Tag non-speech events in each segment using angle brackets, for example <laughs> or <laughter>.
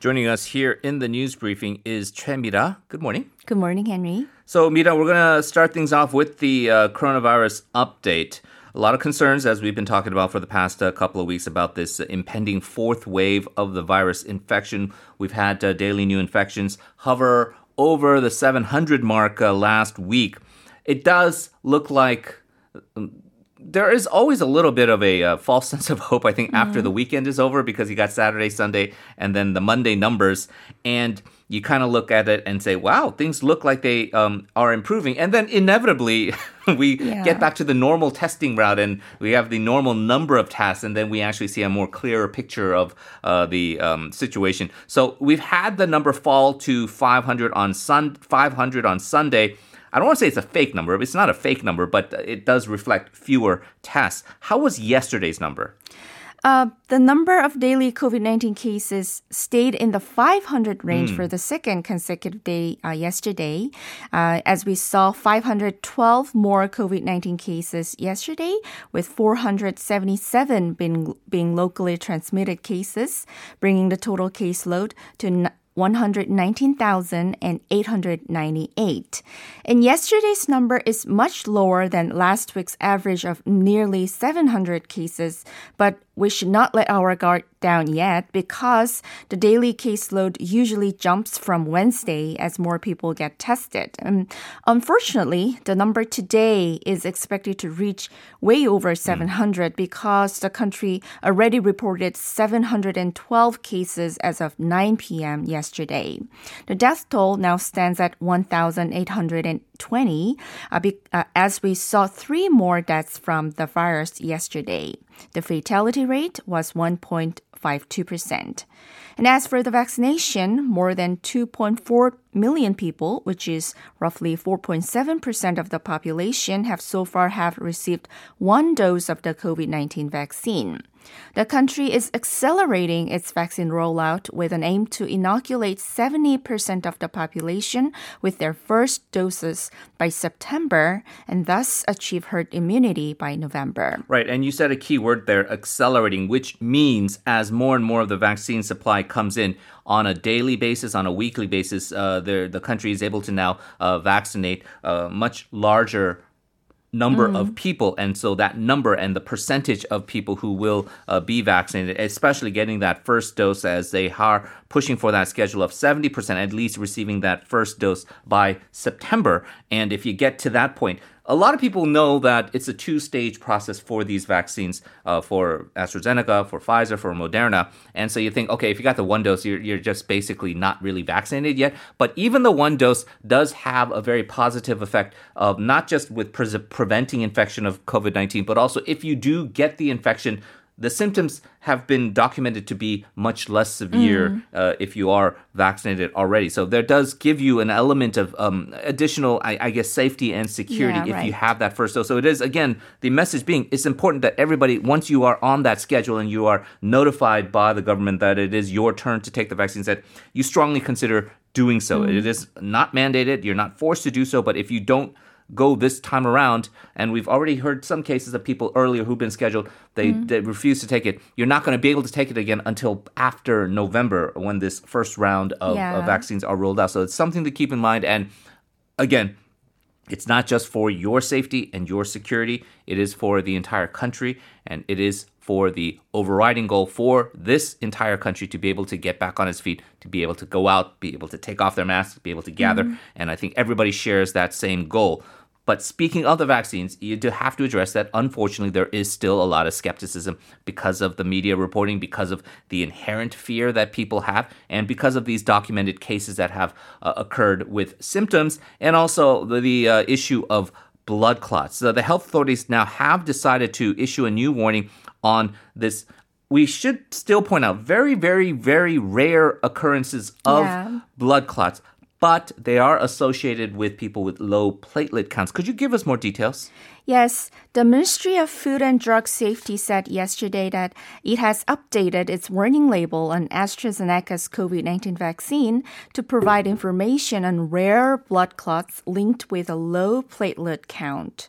Joining us here in the news briefing is Choi Mira. Good morning. Good morning, Henry. So, Mira, we're going to start things off with the uh, coronavirus update. A lot of concerns, as we've been talking about for the past uh, couple of weeks, about this uh, impending fourth wave of the virus infection. We've had uh, daily new infections hover over the 700 mark uh, last week. It does look like um, there is always a little bit of a uh, false <laughs> sense of hope, I think, after the weekend is over because you got Saturday, Sunday, and then the Monday numbers. And you kind of look at it and say, wow, things look like they um, are improving. And then inevitably, <laughs> we Yeah. get back to the normal testing route and we have the normal number of tests. And then we actually see a more clearer picture of uh, the um, situation. So we've had the number fall to 500 on, sun- 500 on Sunday. I don't want to say it's a fake number. It's not a fake number, but it does reflect fewer tests. How was yesterday's number? Uh, the number of daily COVID 19 cases stayed in the 500 range for the second consecutive day uh, yesterday, uh, as we saw 512 more COVID 19 cases yesterday, with 477 being, being locally transmitted cases, bringing the total caseload to 119,898. And yesterday's number is much lower than last week's average of nearly 700 cases, but we should not let our guard down yet because the daily caseload usually jumps from Wednesday as more people get tested. Um, unfortunately, the number today is expected to reach way over 700 because the country already reported 712 cases as of 9 p.m. yesterday. The death toll now stands at 1,820 uh, be- uh, as we saw three more deaths from the virus yesterday. The fatality rate was 1.52%. And as for the vaccination, more than 2.4 million people, which is roughly 4.7% of the population, have so far have received one dose of the COVID-19 vaccine. The country is accelerating its vaccine rollout with an aim to inoculate 70% of the population with their first doses by September and thus achieve herd immunity by November. Right, and you said a key word there, accelerating, which means as more and more of the vaccine supply comes in on a daily basis, on a weekly basis, uh, the the country is able to now uh, vaccinate a much larger number of people and so that number and the percentage of people who will uh, be vaccinated especially getting that first dose as they are pushing for that schedule of 70% at least receiving that first dose by september. And if you get to that point a lot of people know that it's a two-stage process for these vaccines uh, for AstraZeneca, for Pfizer, for Moderna, and so you think, okay, if you got the one dose, you're, you're just basically not really vaccinated yet. But even the one dose does have a very positive effect of not just with pre- preventing infection of COVID-19, but also if you do get the infection. The symptoms have been documented to be much less severe uh, if you are vaccinated already. So there does give you an element of um, additional, I, I guess, safety and security Yeah, if you have that first dose. So it is again the message being it's important that everybody once you are on that schedule and you are notified by the government that it is your turn to take the vaccine, that you strongly consider doing so. Mm-hmm. It is not mandated; you're not forced to do so. But if you don't go this time around, and we've already heard some cases of people earlier who've been scheduled, they, Mm-hmm. they refuse to take it. You're not going to be able to take it again until after November when this first round of, Yeah. of vaccines are rolled out. So it's something to keep in mind. And again, it's not just for your safety and your security, it is for the entire country and it is for the overriding goal for this entire country to be able to get back on its feet, to be able to go out, be able to take off their masks, be able to gather. And I think everybody shares that same goal. But speaking of the vaccines, you do have to address that unfortunately there is still a lot of skepticism because of the media reporting, because of the inherent fear that people have, and because of these documented cases that have uh, occurred with symptoms, and also the, the uh, issue of blood clots. So the health authorities now have decided to issue a new warning on this. We should still point out very, very, very rare occurrences of Yeah. blood clots, but they are associated with people with low platelet counts. Could you give us more details? Yes, the Ministry of Food and Drug Safety said yesterday that it has updated its warning label on AstraZeneca's COVID 19 vaccine to provide information on rare blood clots linked with a low platelet count.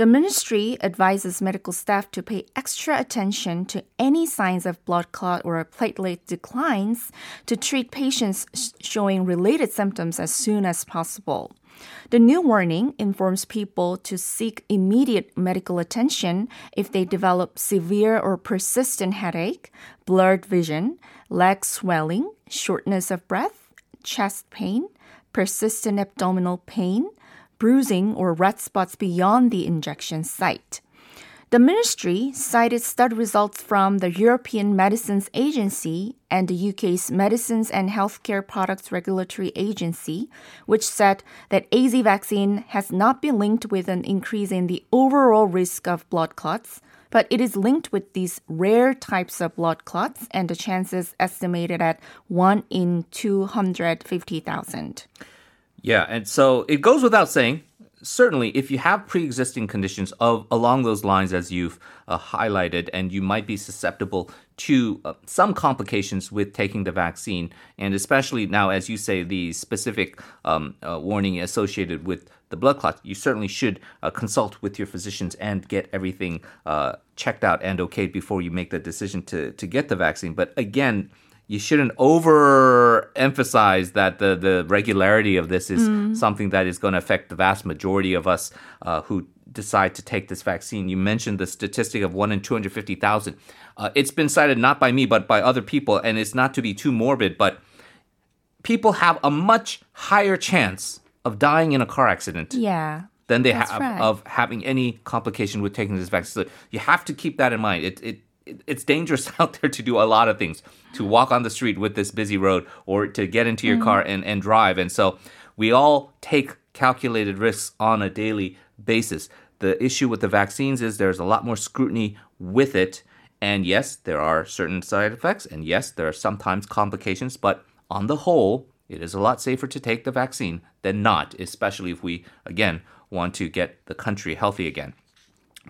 The ministry advises medical staff to pay extra attention to any signs of blood clot or platelet declines to treat patients showing related symptoms as soon as possible. The new warning informs people to seek immediate medical attention if they develop severe or persistent headache, blurred vision, leg swelling, shortness of breath, chest pain, persistent abdominal pain, bruising, or red spots beyond the injection site. The ministry cited study results from the European Medicines Agency and the UK's Medicines and Healthcare Products Regulatory Agency, which said that AZ vaccine has not been linked with an increase in the overall risk of blood clots, but it is linked with these rare types of blood clots and the chances estimated at 1 in 250,000. Yeah, and so it goes without saying certainly if you have pre-existing conditions of along those lines as you've uh, highlighted and you might be susceptible to uh, some complications with taking the vaccine and especially now as you say the specific um, uh, warning associated with the blood clot you certainly should uh, consult with your physicians and get everything uh, checked out and okayed before you make the decision to, to get the vaccine. But again you shouldn't overemphasize that the, the regularity of this is mm. something that is going to affect the vast majority of us uh, who decide to take this vaccine. You mentioned the statistic of 1 in 250,000. Uh, it's been cited not by me, but by other people, and it's not to be too morbid, but people have a much higher chance of dying in a car accident. Yeah. Than they have right. of having any complication with taking this vaccine. So you have to keep that in mind. It, it it's dangerous <laughs> out there to do a lot of things to walk on the street with this busy road or to get into your mm. car and, and drive. And so we all take calculated risks on a daily basis. The issue with the vaccines is there's a lot more scrutiny with it. And yes there are certain side effects. And yes there are sometimes complications. But on the whole it is a lot safer to take the vaccine than not especially if we again want to get the country healthy again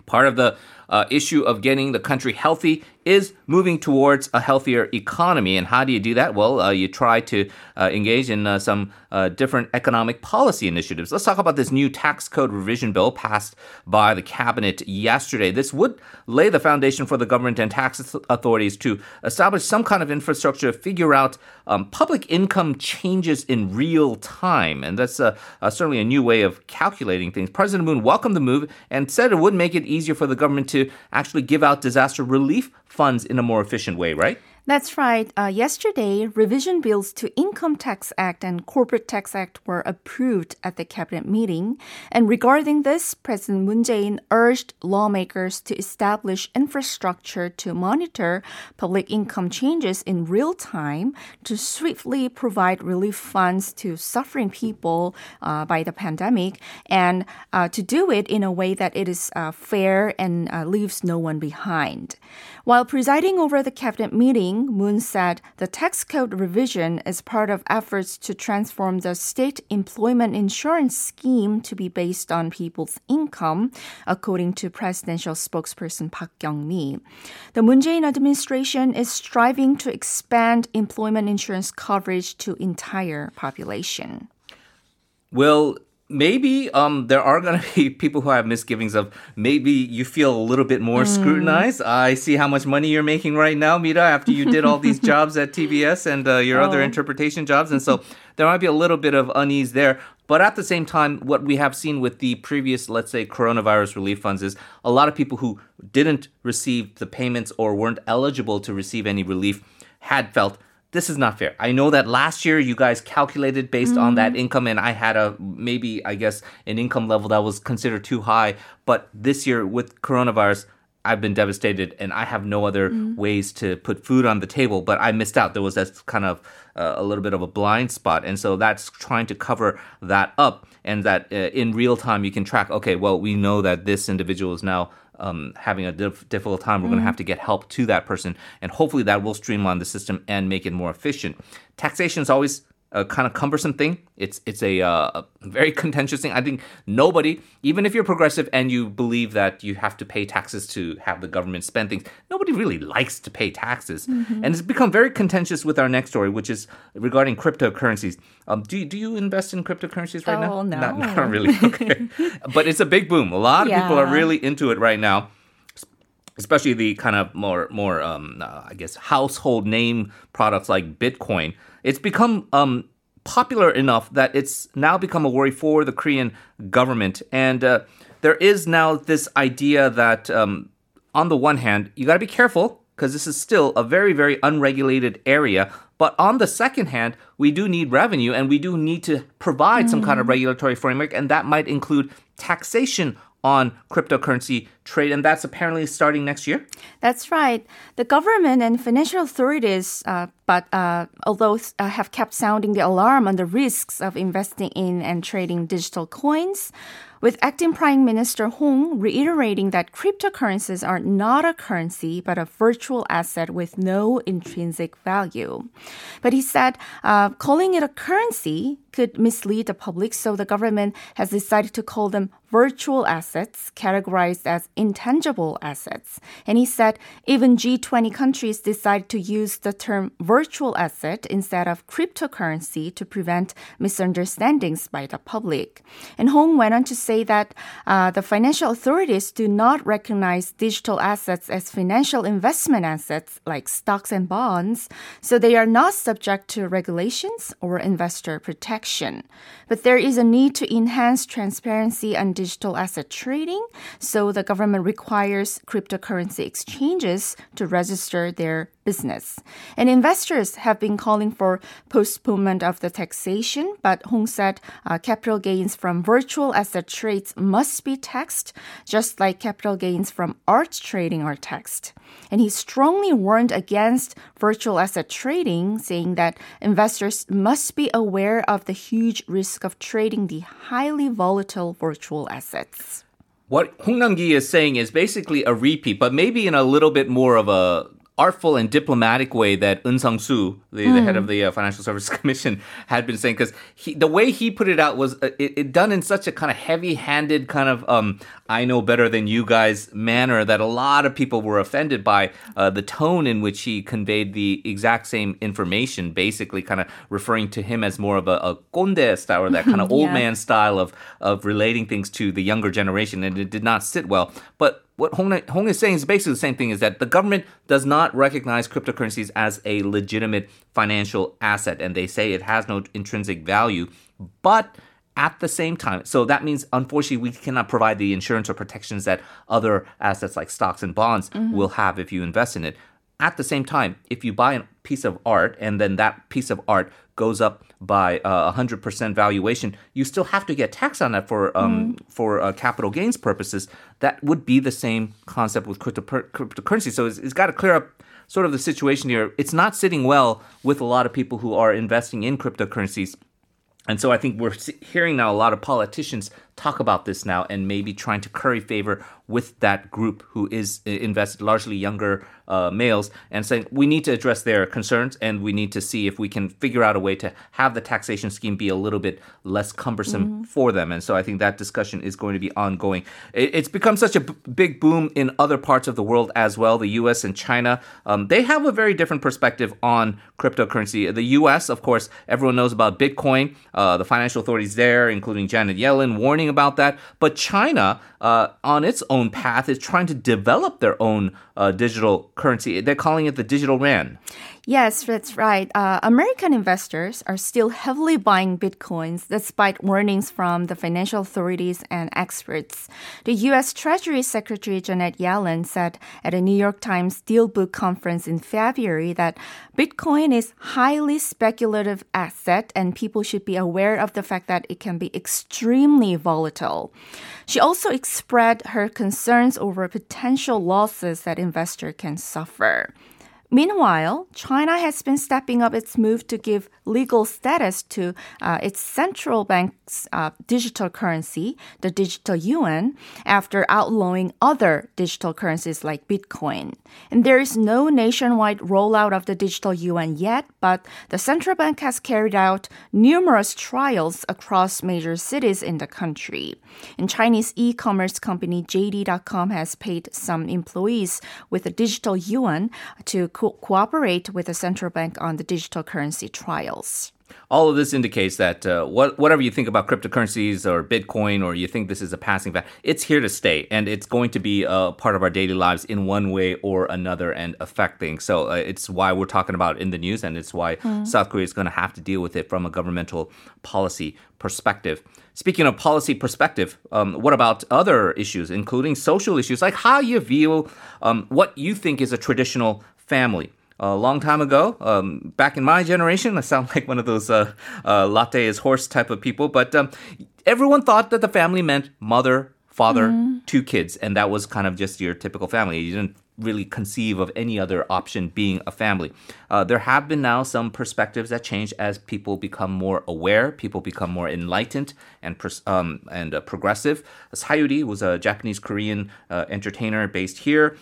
Part of the uh, issue of getting the country healthy is moving towards a healthier economy. And how do you do that? Well, uh, you try to uh, engage in uh, some uh, different economic policy initiatives. Let's talk about this new tax code revision bill passed by the cabinet yesterday. This would lay the foundation for the government and tax authorities to establish some kind of infrastructure to figure out um, public income changes in real time. And that's uh, certainly a new way of calculating things. President Moon welcomed the move and said it would make it easier for the government to actually give out disaster relief funds in a more efficient way, right? That's right. Uh, yesterday, revision bills to Income Tax Act and Corporate Tax Act were approved at the cabinet meeting. And regarding this, President Moon Jae-in urged lawmakers to establish infrastructure to monitor public income changes in real time to swiftly provide relief funds to suffering people uh, by the pandemic and uh, to do it in a way that it is uh, fair and uh, leaves no one behind. While presiding over the cabinet meeting, Moon said the tax code revision is part of efforts to transform the state employment insurance scheme to be based on people's income, according to presidential spokesperson Park Kyung-mi. The Moon Jae-in administration is striving to expand employment insurance coverage to entire population. Will maybe um, there are going <laughs> to be people who have misgivings of maybe you feel a little bit more mm. scrutinized. I see how much money you're making right now, Mira, after you did all these <laughs> jobs at TBS and uh, your oh. other interpretation jobs. And so <laughs> there might be a little bit of unease there. But at the same time, what we have seen with the previous, let's say, coronavirus relief funds is a lot of people who didn't receive the payments or weren't eligible to receive any relief had felt this is not fair. I know that last year you guys calculated based mm-hmm. on that mm-hmm. income, and I had a maybe, I guess, an income level that was considered too high. But this year with coronavirus, I've been devastated and I have no other mm. ways to put food on the table, but I missed out. There was that kind of uh, a little bit of a blind spot. And so that's trying to cover that up and that uh, in real time you can track, okay, well, we know that this individual is now um, having a diff- difficult time, we're mm. going to have to get help to that person. And hopefully that will streamline the system and make it more efficient. Taxation is always a kind of cumbersome thing. It's it's a, uh, a very <laughs> contentious thing. I think nobody, even if you're progressive and you believe that you have to pay taxes to have the government spend things, nobody really likes to pay taxes. And it's become very contentious with our next story, which is regarding cryptocurrencies. Um, do you, do you invest in cryptocurrencies right now? Oh, no. Not, <laughs> not really. <laughs> Okay, but it's a big boom. A lot of people are really into it right now especially the kind of more more um, uh, I guess household name products like Bitcoin. It's become um, popular enough that it's now become a worry for the Korean government, and uh, there is now this idea that um, on the one hand you got to be careful because this is still a very very unregulated area. But on the second hand, we do need revenue and we do need to provide some kind of regulatory framework, and that might include taxation on cryptocurrency trade, and that's apparently starting next year. That's right. The government and financial authorities, uh, but uh, although uh, have kept sounding the alarm on the risks of investing in and trading digital coins, with acting Prime Minister Hong reiterating that cryptocurrencies are not a currency but a virtual asset with no intrinsic value. But he said uh, calling it a currency could mislead the public, so the government has decided to call them virtual assets categorized as intangible assets. And he said even G20 countries decided to use the term virtual asset instead of cryptocurrency to prevent misunderstandings by the public. And Hong went on to say that uh, the financial authorities do not recognize digital assets as financial investment assets like stocks and bonds, so they are not subject to regulations or investor protection. But there is a need to enhance transparency on digital asset trading, so the government requires cryptocurrency exchanges to register their business. And investors have been calling for postponement of the taxation, but Hong said uh, capital gains from virtual asset trades must be taxed, just like capital gains from art trading are taxed. And he strongly warned against virtual asset trading, saying that investors must be aware of the huge risk of trading the highly volatile virtual assets. What Hong Nam-ki is saying is basically a repeat, but maybe in a little bit more of a artful and diplomatic way that Eun Sung-soo, the, the head of the uh, Financial Services <laughs> Commission, had been saying. Because the way he put it out was uh, it, it done in such a kind of heavy-handed kind of um, I know better than you guys manner that a lot of people were offended by uh, the tone in which he conveyed the exact same information, basically kind of referring to him as more of a, a kkondae style or that kind of <laughs> old Yeah. man style of of relating things to the younger generation, and it did not sit well. But what Hong, Hong is saying is basically the same thing: is that the government does not recognize cryptocurrencies as a legitimate financial asset, and they say it has no intrinsic value, but at the same time, so that means unfortunately we cannot provide the insurance or protections that other assets like stocks and bonds mm-hmm. will have if you invest in it. At the same time, if you buy a piece of art and then that piece of art goes up by uh, 100% valuation, you still have to get tax on that for um, for uh, capital gains purposes. That would be the same concept with crypto- cryptocurrency. So it's, it's got to clear up sort of the situation here. It's not sitting well with a lot of people who are investing in cryptocurrencies. And so I think we're hearing now a lot of politicians talk about this now and maybe trying to curry favor with that group who is uh, invested largely younger uh, males and saying we need to address their concerns and we need to see if we can figure out a way to have the taxation scheme be a little bit less cumbersome for them. And so I think that discussion is going to be ongoing. It, it's become such a b- big boom in other parts of the world as well. The US and China, um, they have a very different perspective on cryptocurrency. The US, of course, everyone knows about Bitcoin. Uh, the financial authorities there, including Janet Yellen, warning about that. But China, uh, on its own path, is trying to develop their own uh, digital currency. They're calling it the digital yuan. Yes, that's right. Uh, American investors are still heavily buying bitcoins despite warnings from the financial authorities and experts. The U.S. Treasury Secretary Janet Yellen said at a New York Times Dealbook conference in February that Bitcoin is highly speculative asset and people should be aware of the fact that it can be extremely volatile. She also expressed her concerns over potential losses that investors can suffer. Meanwhile, China has been stepping up its move to give legal status to uh, its central bank's uh, digital currency, the digital yuan, after outlawing other digital currencies like Bitcoin. And there is no nationwide rollout of the digital yuan yet, but the central bank has carried out numerous trials across major cities in the country. And Chinese e-commerce company JD.com has paid some employees with the digital yuan to co- cooperate with the central bank on the digital currency trials. All of this indicates that uh, what, whatever you think about cryptocurrencies or Bitcoin, or you think this is a passing fad, it's here to stay, and it's going to be a part of our daily lives in one way or another and affect things. So uh, it's why we're talking about in the news, and it's why mm. South Korea is going to have to deal with it from a governmental policy perspective. Speaking of policy perspective, um, what about other issues, including social issues, like how you view um, what you think is a traditional family? A long time ago, um, back in my generation. <laughs> I sound like one of those uh, uh, latte is horse type of people, but um, everyone thought that the family meant mother, father, mm. two kids, and that was kind of just your typical family. You didn't really conceive of any other option being a family. Uh, there have been now some perspectives that change as people become more aware, people become more enlightened and um, and uh, progressive. Sayuri was a Japanese Korean uh, entertainer based here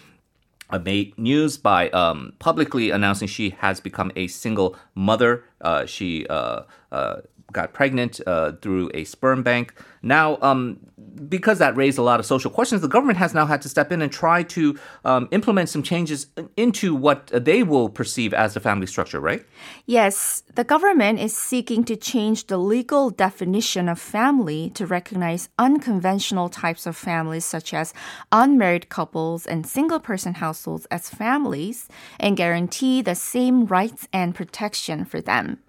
made news by um, publicly announcing she has become a single mother. Uh, she uh, uh got pregnant uh, through a sperm bank. Now, um, because that raised a lot of social questions, the government has now had to step in and try to um, implement some changes into what they will perceive as the family structure, right? Yes, the government is seeking to change the legal definition of family to recognize unconventional types of families, such as unmarried couples and single person households, as families and guarantee the same rights and protection for them.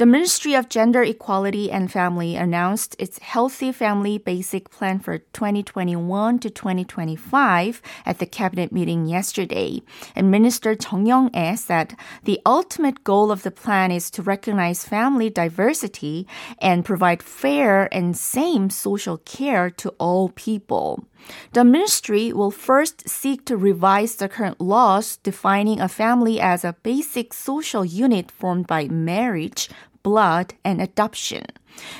The Ministry of Gender Equality and Family announced its Healthy Family Basic Plan for 2021 to 2025 at the cabinet meeting yesterday. And Minister Chung Young-ae said the ultimate goal of the plan is to recognize family diversity and provide fair and same social care to all people. The ministry will first seek to revise the current laws defining a family as a basic social unit formed by marriage, blood, and adoption.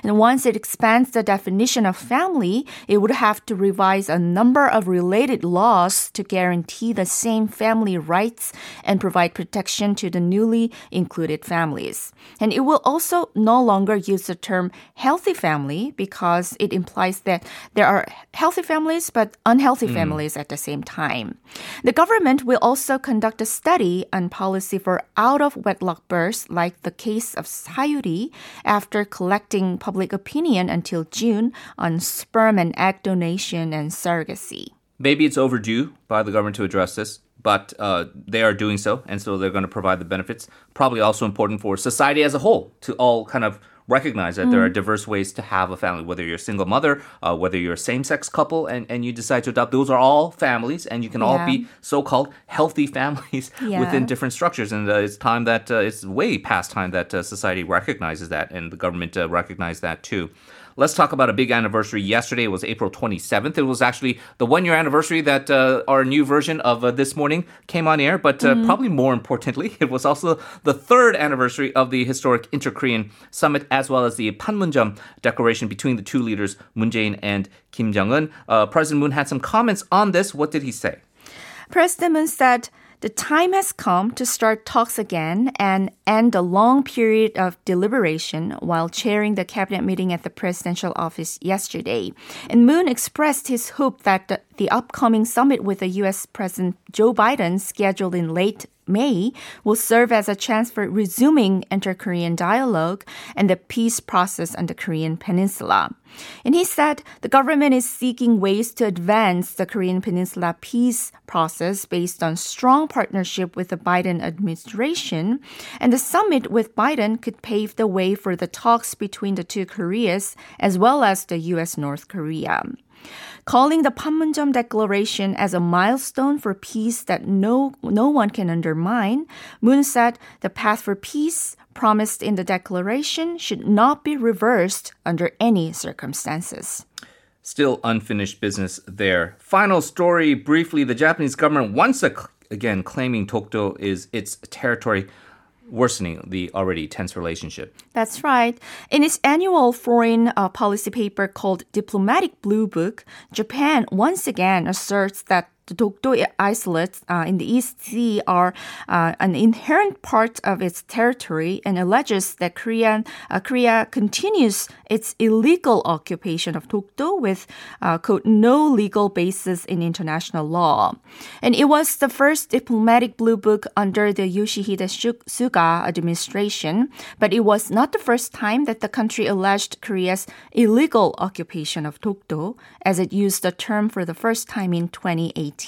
And once it expands the definition of family, it would have to revise a number of related laws to guarantee the same family rights and provide protection to the newly included families. And it will also no longer use the term healthy family because it implies that there are healthy families but unhealthy mm. families at the same time. The government will also conduct a study on policy for out of wedlock births, like the case of Sayuri, after collecting public opinion until June on sperm and egg donation and surrogacy. Maybe it's overdue by the government to address this, but uh, they are doing so, and so they're going to provide the benefits. Probably also important for society as a whole to all kind of recognize that mm. there are mm. diverse ways to have a family, whether you're a single mother, uh, whether you're a same sex couple, and, and you decide to adopt. Those are all families, and you can yeah. all be so called healthy families <laughs> yeah. within different structures. And uh, it's time that uh, it's way past time that uh, society recognizes that, and the government uh, recognizes that too. Let's talk about a big anniversary. Yesterday was April 27th. It was actually the one year anniversary that uh, our new version of uh, This Morning came on air, but uh, mm-hmm. probably more importantly, <laughs> it was also the third anniversary of the historic Inter Korean Summit, as well as the Panmunjom Declaration between the two leaders, Moon Jae-in and Kim Jong un. Uh, President Moon had some comments on this. What did he say? President Moon said, the time has come to start talks again and end a long period of deliberation while chairing the cabinet meeting at the presidential office yesterday. And Moon expressed his hope that the, the upcoming summit with the U.S. President Joe Biden, scheduled in late May will serve as a chance for resuming inter Korean dialogue and the peace process on the Korean Peninsula. And he said the government is seeking ways to advance the Korean Peninsula peace process based on strong partnership with the Biden administration. And the summit with Biden could pave the way for the talks between the two Koreas as well as the U.S. North Korea calling the Panmunjom Declaration as a milestone for peace that no, no one can undermine, Moon said the path for peace promised in the declaration should not be reversed under any circumstances. Still unfinished business there. Final story briefly the Japanese government once again claiming Dokdo is its territory worsening the already tense relationship. That's right. In its annual foreign uh, policy paper called Diplomatic Blue Book, Japan once again asserts that the Dokdo islets uh, in the East Sea are uh, an inherent part of its territory and alleges that Korea, uh, Korea continues its illegal occupation of Dokdo with, uh, quote, no legal basis in international law. And it was the first diplomatic blue book under the Yoshihide Suga administration, but it was not the first time that the country alleged Korea's illegal occupation of Dokdo, as it used the term for the first time in 2018.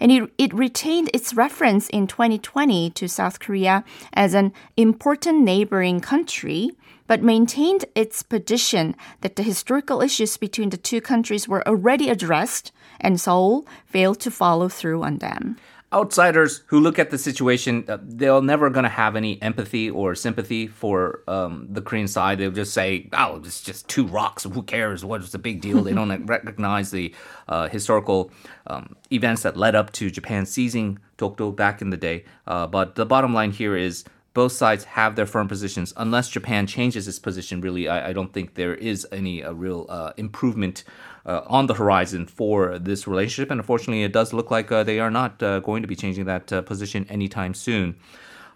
And it, it retained its reference in 2020 to South Korea as an important neighboring country but maintained its position that the historical issues between the two countries were already addressed and Seoul failed to follow through on them outsiders who look at the situation, uh, they're never going to have any empathy or sympathy for um, the Korean side. They'll just say, "Oh, it's just two rocks. Who cares? What's the big deal?" they <laughs> don't recognize the uh, historical um, events that led up to Japan seizing Dokdo back in the day. Uh, but the bottom line here is both sides have their firm positions. Unless Japan changes its position, really, I, I don't think there is any a real uh, improvement uh, on the horizon for this relationship. And unfortunately, it does look like uh, they are not uh, going to be changing that uh, position anytime soon.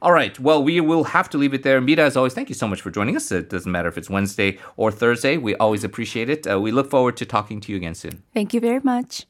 All right. Well, we will have to leave it there. Mira, as always, thank you so much for joining us. It doesn't matter if it's Wednesday or Thursday. We always appreciate it. We look forward to talking to you again soon. Thank you very much.